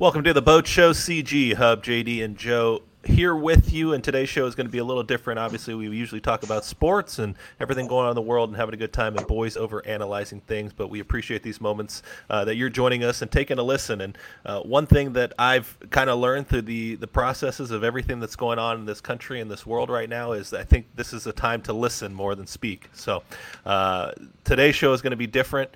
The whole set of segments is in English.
Welcome to the Boat Show CG Hub, JD and Joe here with you. And today's show is going to be a little different. Obviously, we usually talk about sports and everything going on in the world and having a good time and boys over analyzing things. But we appreciate these moments uh, that you're joining us and taking a listen. And uh, one thing that I've kind of learned through the, the processes of everything that's going on in this country and this world right now is I think this is a time to listen more than speak. So uh, today's show is going to be different.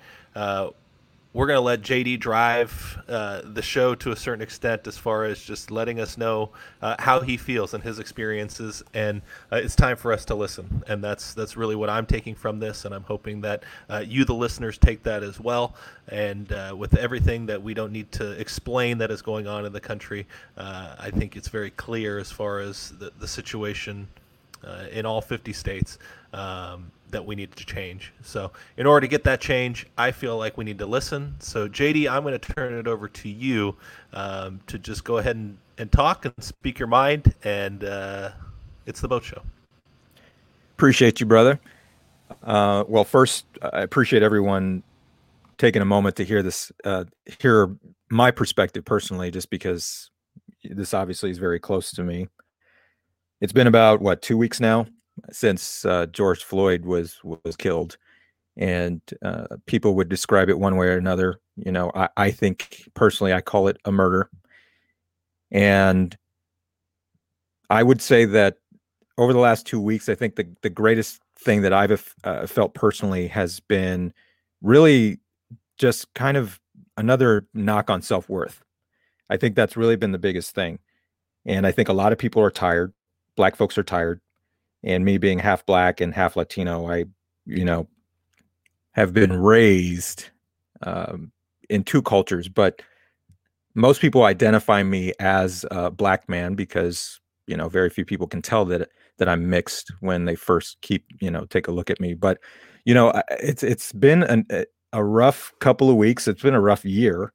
We're going to let JD drive uh, the show to a certain extent as far as just letting us know uh, how he feels and his experiences, and uh, it's time for us to listen. And that's that's really what I'm taking from this, and I'm hoping that uh, you, the listeners, take that as well. And uh, with everything that we don't need to explain that is going on in the country, uh, I think it's very clear as far as the, the situation in all 50 states. Um, that we need to change. So, in order to get that change, I feel like we need to listen. So, JD, I'm going to turn it over to you um, to just go ahead and, and talk and speak your mind. And uh, it's the boat show. Appreciate you, brother. Uh, well, first, I appreciate everyone taking a moment to hear this, uh, hear my perspective personally, just because this obviously is very close to me. It's been about what two weeks now since uh, George Floyd was was killed, and uh, people would describe it one way or another. You know, I, I think personally, I call it a murder, and I would say that over the last two weeks, I think the the greatest thing that I've uh, felt personally has been really just kind of another knock on self worth. I think that's really been the biggest thing. And I think a lot of people are tired. Black folks are tired and me being half black and half Latino, I, you know, have been raised um, in two cultures, but most people identify me as a black man because you know very few people can tell that that I'm mixed when they first keep you know take a look at me. But you know, it's it's been an, a rough couple of weeks. It's been a rough year.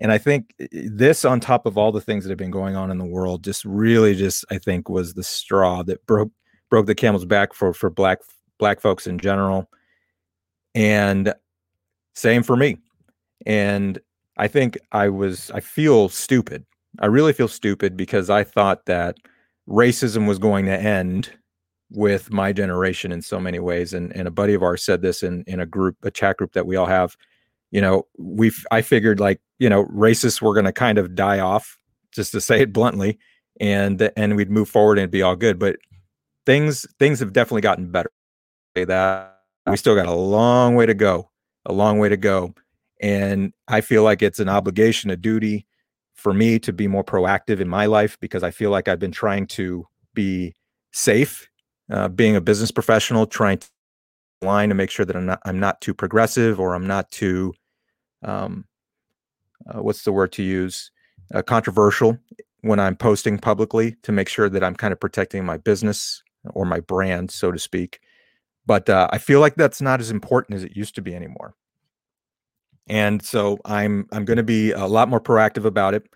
And I think eh, this, on top of all the things that have been going on in the world, just really just I think was the straw that broke broke the camel's back for for black black folks in general. And same for me. And i think i was i feel stupid. I really feel stupid because i thought that racism was going to end with my generation in so many ways. And and a buddy of ours said this in in a group a chat group that we all have you know we i figured like you know racists were going to kind of die off just to say it bluntly and and we'd move forward and it'd be all good but things things have definitely gotten better. That we still got a long way to go, a long way to go, and I feel like it's an obligation, a duty for me to be more proactive in my life because I feel like I've been trying to be safe, uh, being a business professional, trying to line to make sure that I'm not I'm not too progressive or I'm not too um, uh, what's the word to use uh, controversial when I'm posting publicly to make sure that I'm kind of protecting my business or my brand, so to speak. But uh, I feel like that's not as important as it used to be anymore. And so I'm I'm going to be a lot more proactive about it,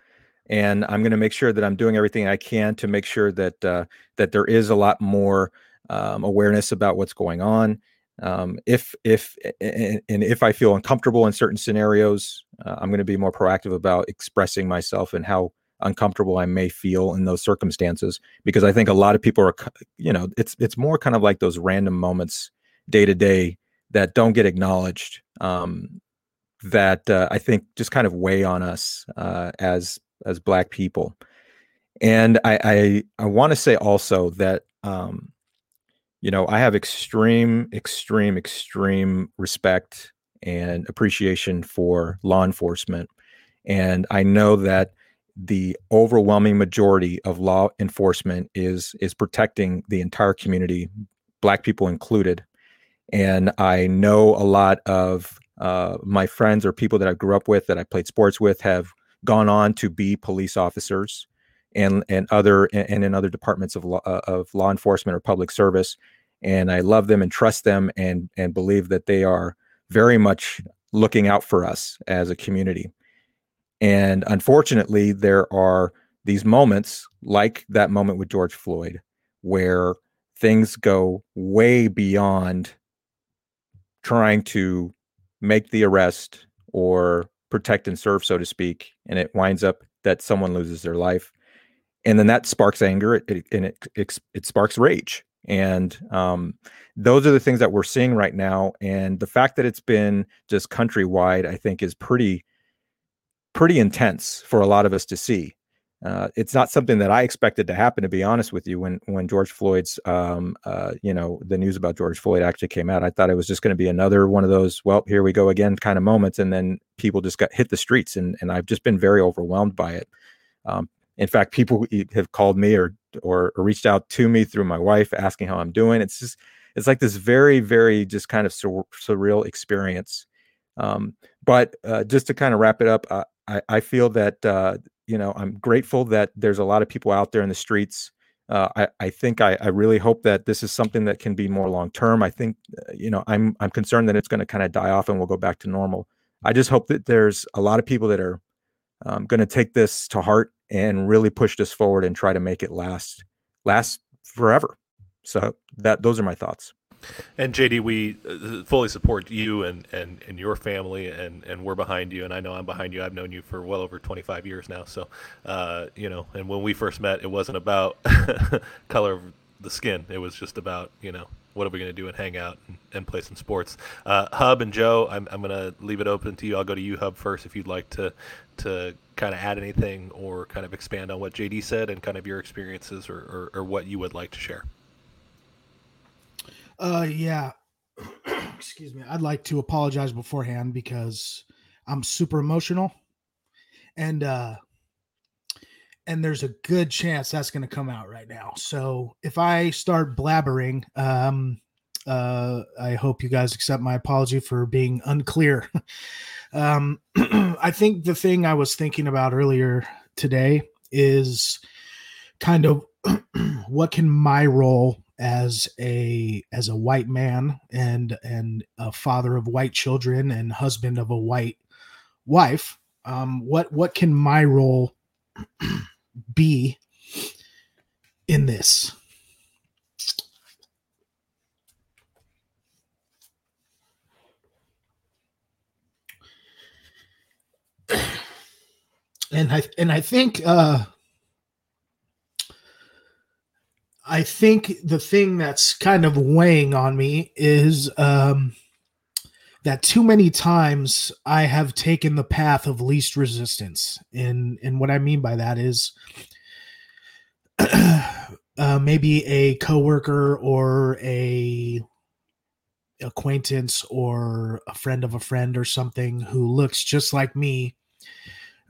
and I'm going to make sure that I'm doing everything I can to make sure that uh, that there is a lot more um, awareness about what's going on. Um, if if and, if I feel uncomfortable in certain scenarios, uh, I'm going to be more proactive about expressing myself and how uncomfortable I may feel in those circumstances because I think a lot of people are you know it's it's more kind of like those random moments day to day that don't get acknowledged um, that uh, I think just kind of weigh on us uh, as as black people. And I I, I want to say also that um, you know I have extreme extreme extreme respect and appreciation for law enforcement and I know that the overwhelming majority of law enforcement is is protecting the entire community, black people included. And I know a lot of uh, my friends or people that I grew up with that I played sports with have gone on to be police officers and and other and in other departments of law, uh, of law enforcement or public service. And I love them and trust them and and believe that they are very much looking out for us as a community. And unfortunately, there are these moments like that moment with George Floyd where things go way beyond trying to make the arrest or protect and serve, so to speak. And it winds up that someone loses their life, and then that sparks anger, it, it, and it, it it sparks rage, and um, those are the things that we're seeing right now. And the fact that it's been just countrywide, I think, is pretty pretty intense for a lot of us to see. Uh, it's not something that I expected to happen, to be honest with you. When when George Floyd's, um, uh, you know, the news about George Floyd actually came out, I thought it was just going to be another one of those, well, here we go again kind of moments, and then people just got hit the streets, and and I've just been very overwhelmed by it. Um, in fact, people have called me or, or or reached out to me through my wife asking how I'm doing. It's just it's like this very very just kind of sur- surreal experience. Um, but uh, just to kind of wrap it up, uh, I, I feel that uh, you know i'm grateful that there's a lot of people out there in the streets uh, I, I think I, I really hope that this is something that can be more long term. I think, uh, you know, I'm I'm concerned that it's going to kind of die off and we'll go back to normal. I just hope that there's a lot of people that are um, going to take this to heart and really push this forward and try to make it last last forever. So that those are my thoughts. And JD, we uh, fully support you and, and, and your family, and, and we're behind you. And I know I'm behind you. I've known you for well over 25 years now. So, uh, you know, and when we first met, it wasn't about color of the skin. It was just about, you know, what are we going to do and hang out and, and play some sports. Uh, Hub and Joe, I'm, I'm going to leave it open to you. I'll go to you, Hub, first, if you'd like to to kind of add anything or kind of expand on what JD said and kind of your experiences or, or, or what you would like to share. Uh, yeah. Excuse me. I'd like to apologize beforehand because I'm super emotional, and uh, and there's a good chance that's going to come out right now. So if I start blabbering, um, uh, I hope you guys accept my apology for being unclear. um, I think the thing I was thinking about earlier today is kind of what can my role as a as a white man and and a father of white children and husband of a white wife um what what can my role be in this. And i and i think uh I think the thing that's kind of weighing on me is um, that too many times I have taken the path of least resistance, and and what I mean by that is uh, maybe a coworker or a acquaintance or a friend of a friend or something who looks just like me.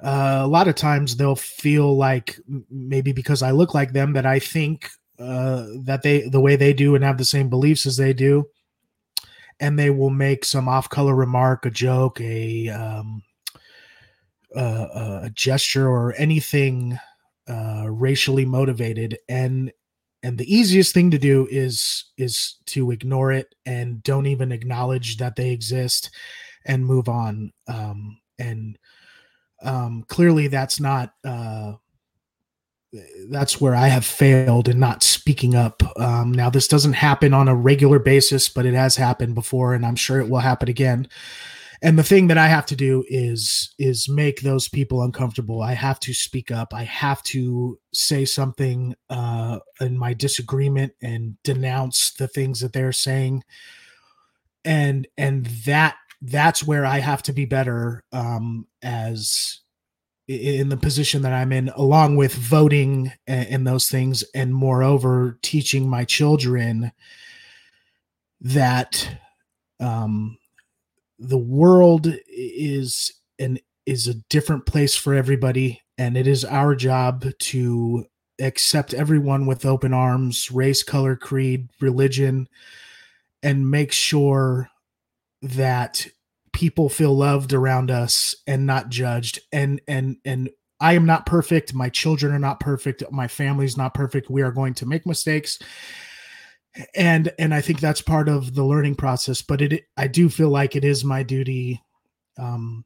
Uh, a lot of times they'll feel like maybe because I look like them that I think uh, that they the way they do and have the same beliefs as they do, and they will make some off-color remark, a joke, a um, uh, a gesture, or anything uh, racially motivated, and and the easiest thing to do is is to ignore it and don't even acknowledge that they exist and move on. Um and um clearly that's not uh that's where I have failed in not speaking up. Um, now, this doesn't happen on a regular basis, but it has happened before, and I'm sure it will happen again. And the thing that I have to do is is make those people uncomfortable. I have to speak up. I have to say something uh, in my disagreement and denounce the things that they're saying. And and that that's where I have to be better um, as in the position that I'm in, along with voting and, those things, and moreover, teaching my children that um, the world is an is a different place for everybody, and it is our job to accept everyone with open arms, race, color, creed, religion, and make sure that people feel loved around us and not judged and and and I am not perfect. My children are not perfect. My family's not perfect. We are going to make mistakes. And and I think that's part of the learning process, but it I do feel like it is my duty um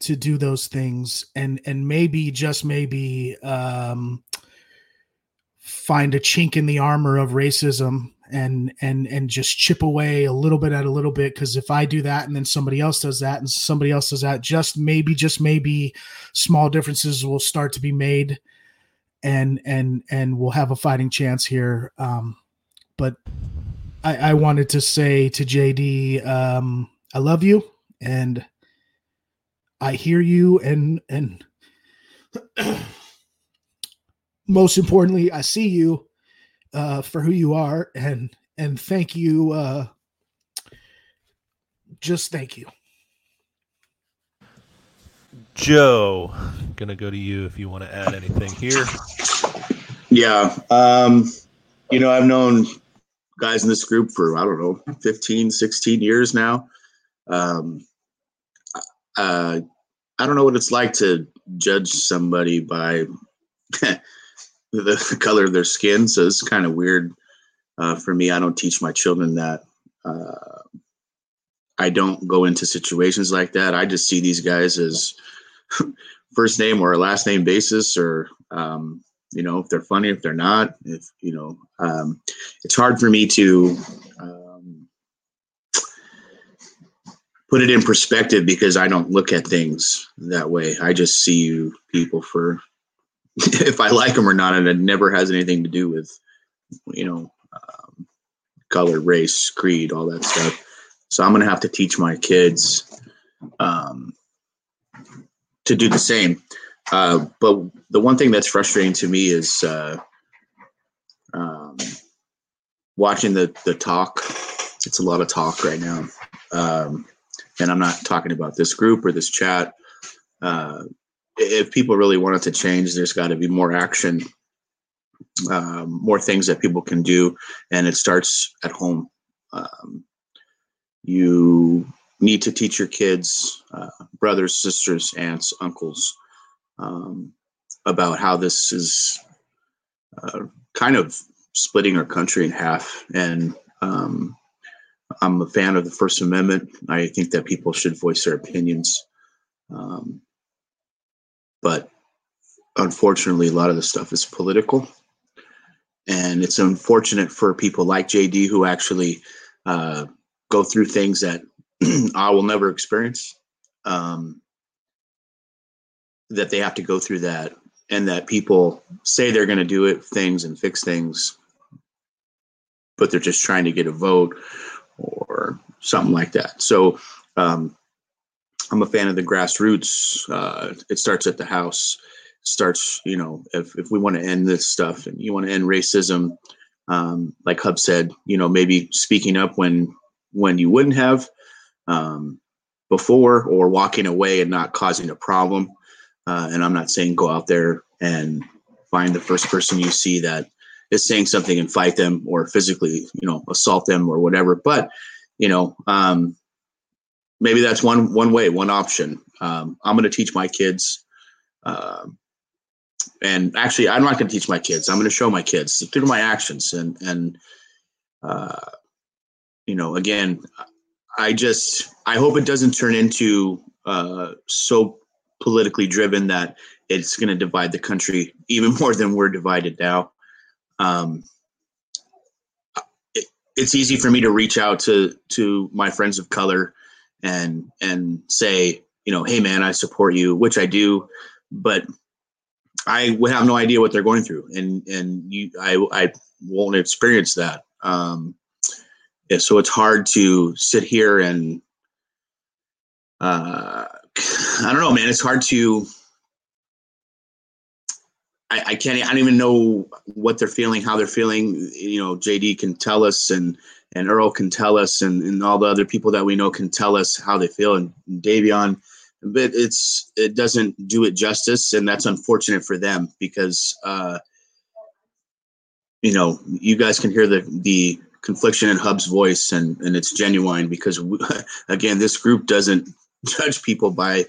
to do those things and and maybe just maybe um find a chink in the armor of racism and and and just chip away a little bit at a little bit because if i do that and then somebody else does that and somebody else does that just maybe just maybe small differences will start to be made and and and we'll have a fighting chance here. Um but i i wanted to say to jd um i love you and i hear you and and most importantly i see you uh, for who you are and and thank you uh, just thank you. Joe gonna go to you if you want to add anything here. Yeah um you know i've known guys in this group for i don't know 15 16 years now. Um uh i don't know what it's like to judge somebody by the color of their skin. So it's kind of weird uh, for me. I don't teach my children that. Uh, I don't go into situations like that. I just see these guys as first name or last name basis, or um, you know, if they're funny, if they're not, if you know, um, it's hard for me to um, put it in perspective because I don't look at things that way. I just see you people for if I like them or not, and it never has anything to do with, you know, um, color, race, creed, all that stuff. So I'm going to have to teach my kids um, to do the same. Uh, but the one thing that's frustrating to me is uh, um, watching the the talk. It's a lot of talk right now, um, and I'm not talking about this group or this chat. Uh, if people really wanted to change, there's got to be more action, um, more things that people can do, and it starts at home. Um, you need to teach your kids, uh, brothers, sisters, aunts, uncles, um, about how this is uh, kind of splitting our country in half. And um, I'm a fan of the First Amendment. I think that people should voice their opinions. Um, but unfortunately, a lot of the stuff is political. And it's unfortunate for people like JD who actually uh, go through things that I will never experience. Um, that they have to go through that, and that people say they're going to do it, things and fix things, but they're just trying to get a vote or something like that. So um, I'm a fan of the grassroots. Uh, it starts at the house. Starts, you know, if if we want to end this stuff and you want to end racism, um, like Hub said, you know, maybe speaking up when when you wouldn't have um, before, or walking away and not causing a problem. Uh, and I'm not saying go out there and find the first person you see that is saying something and fight them or physically, you know, assault them or whatever. But you know, um, maybe that's one one way, one option. Um, I'm going to teach my kids, um, and actually, I'm not going to teach my kids. I'm going to show my kids through my actions, and and uh, you know, again, I just I hope it doesn't turn into uh, so politically driven that it's going to divide the country even more than we're divided now. Um, it, it's easy for me to reach out to to my friends of color and and say you know hey man i support you which i do but i would have no idea what they're going through. And and you i i won't experience that. Um so it's hard to sit here and uh i don't know man it's hard to I, I can't i don't even know what they're feeling how they're feeling. You know jd can tell us and and Earl can tell us, and, and all the other people that we know can tell us how they feel, and, Davion. But it's it doesn't do it justice, and that's unfortunate for them because uh, you know you guys can hear the the confliction in Hub's voice, and and it's genuine because we, again, this group doesn't judge people by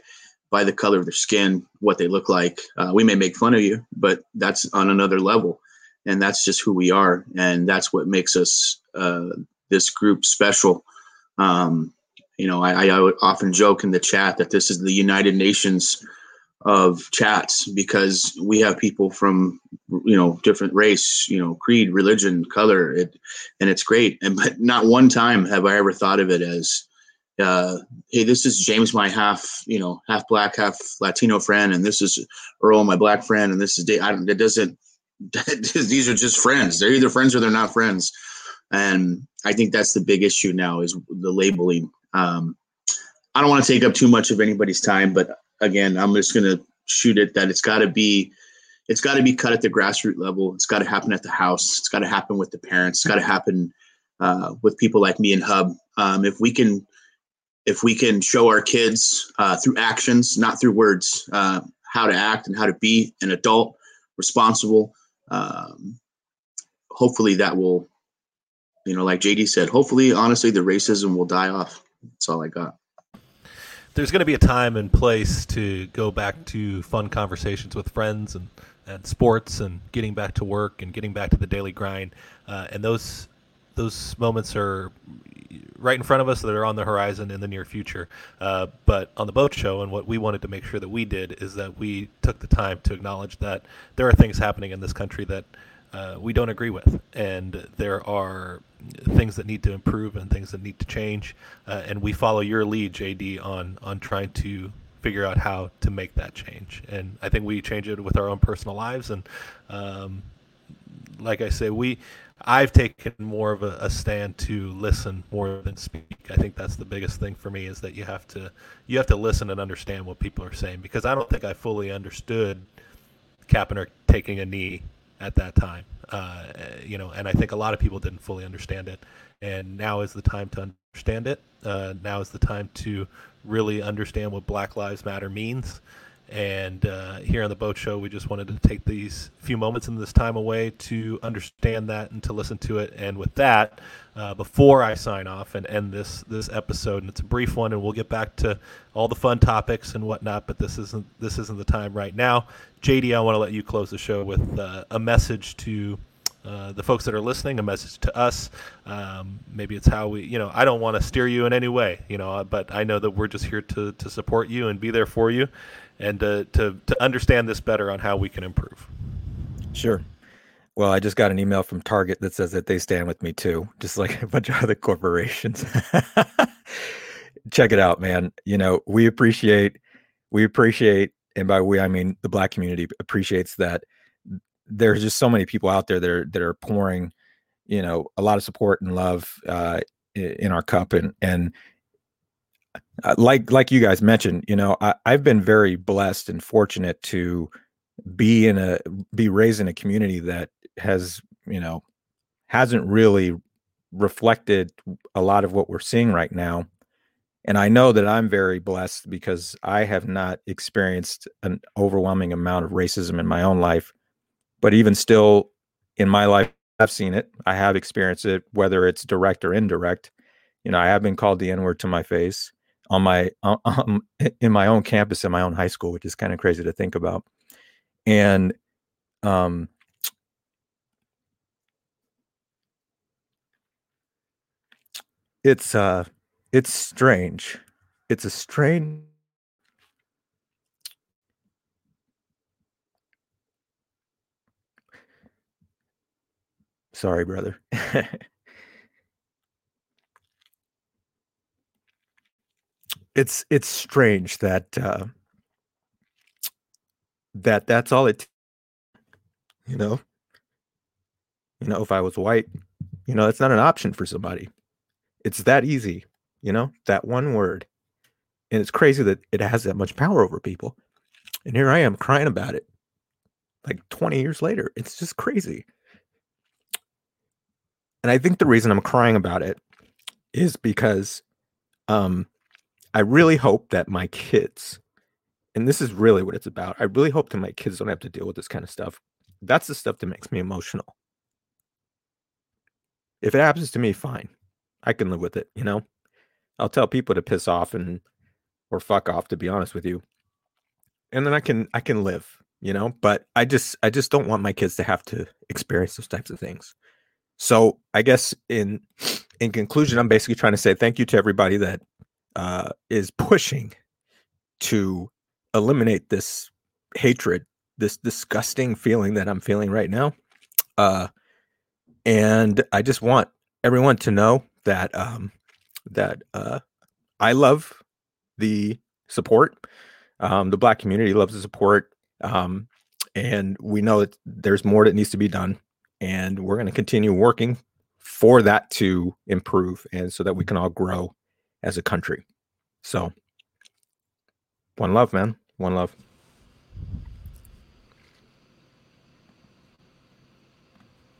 by the color of their skin, what they look like. Uh, we may make fun of you, but that's on another level, and that's just who we are, and that's what makes us uh, this group special. Um, you know, I, I, often joke in the chat that this is the United Nations of chats because we have people from you know different race you know creed religion color it and it's great and but not one time have i ever thought of it as uh, hey this is james my half you know half black half latino friend and this is earl my black friend and this is Dave. I it doesn't these are just friends they're either friends or they're not friends and i think that's the big issue now is the labeling um, i don't want to take up too much of anybody's time but again, I'm just going to shoot it that it's got to be it's got to be cut at the grassroots level. It's got to happen at the house. It's got to happen with the parents. It's got to happen uh, with people like me and Hub. Um, if we can, if we can show our kids uh, through actions, not through words, uh, how to act and how to be an adult, responsible. Um, hopefully, that will, you know, like JD said. Hopefully, honestly, the racism will die off. That's all I got there's going to be a time and place to go back to fun conversations with friends and, and sports and getting back to work and getting back to the daily grind. Uh, and those those moments are right in front of us that are on the horizon in the near future. Uh, but on the boat show, and what we wanted to make sure that we did is that we took the time to acknowledge that there are things happening in this country that uh, we don't agree with, and there are things that need to improve and things that need to change. Uh, and we follow your lead, JD, on on trying to figure out how to make that change. And I think we change it with our own personal lives. And um, like I say, we I've taken more of a, a, stand to listen more than speak. I think that's the biggest thing for me is that you have to you have to listen and understand what people are saying because I don't think I fully understood Kaepernick taking a knee at that time. Uh, you know, and I think a lot of people didn't fully understand it. And now is the time to understand it. Uh, now is the time to really understand what Black Lives Matter means. And uh, here on the Boat Show, we just wanted to take these few moments in this time away to understand that and to listen to it. And with that, uh, before I sign off and end this this episode, and it's a brief one, and we'll get back to all the fun topics and whatnot. But this isn't this isn't the time right now. JD, I want to let you close the show with uh, a message to uh, the folks that are listening, a message to us. Um, maybe it's how we, you know, I don't want to steer you in any way, you know, but I know that we're just here to, to support you and be there for you and to, to understand this better on how we can improve. Sure. Well, I just got an email from Target that says that they stand with me too, just like a bunch of other corporations. Check it out, man. You know, we appreciate, we appreciate, and by we, I mean the black community appreciates that there's just so many people out there that are that are pouring, you know, a lot of support and love uh, in our cup, and and uh, like like you guys mentioned, you know, I, I've been very blessed and fortunate to be in a be raised in a community that has you know hasn't really reflected a lot of what we're seeing right now. And i know that i'm very blessed because i have not experienced an overwhelming amount of racism in my own life but even still in my life i've seen it. I have experienced it whether it's direct or indirect. You know i have been called the n word to my face on my um, in my own campus in my own high school which is kind of crazy to think about. And um it's uh it's strange. It's a strange Sorry, brother. it's it's strange that uh, that that's all it. You know. You know, if I was white, you know, it's not an option for somebody. It's that easy. You know, that one word, and it's crazy that it has that much power over people. And here I am crying about it, like 20 years later. It's just crazy. And I think the reason I'm crying about it is because um, I really hope that my kids, and this is really what it's about, I really hope that my kids don't have to deal with this kind of stuff. That's the stuff that makes me emotional. If it happens to me, fine. I can live with it, you know? I'll tell people to piss off and or fuck off to be honest with you. And then I can I can live, you know? But I just I just don't want my kids to have to experience those types of things. So I guess in in conclusion, I'm basically trying to say thank you to everybody that uh, is pushing to eliminate this hatred, this disgusting feeling that I'm feeling right now. Uh, and I just want everyone to know that um, that uh, I love the support. Um, the black community loves the support, um, and we know that there's more that needs to be done, and we're going to continue working for that to improve, and so that we can all grow as a country. So, one love, man. One love.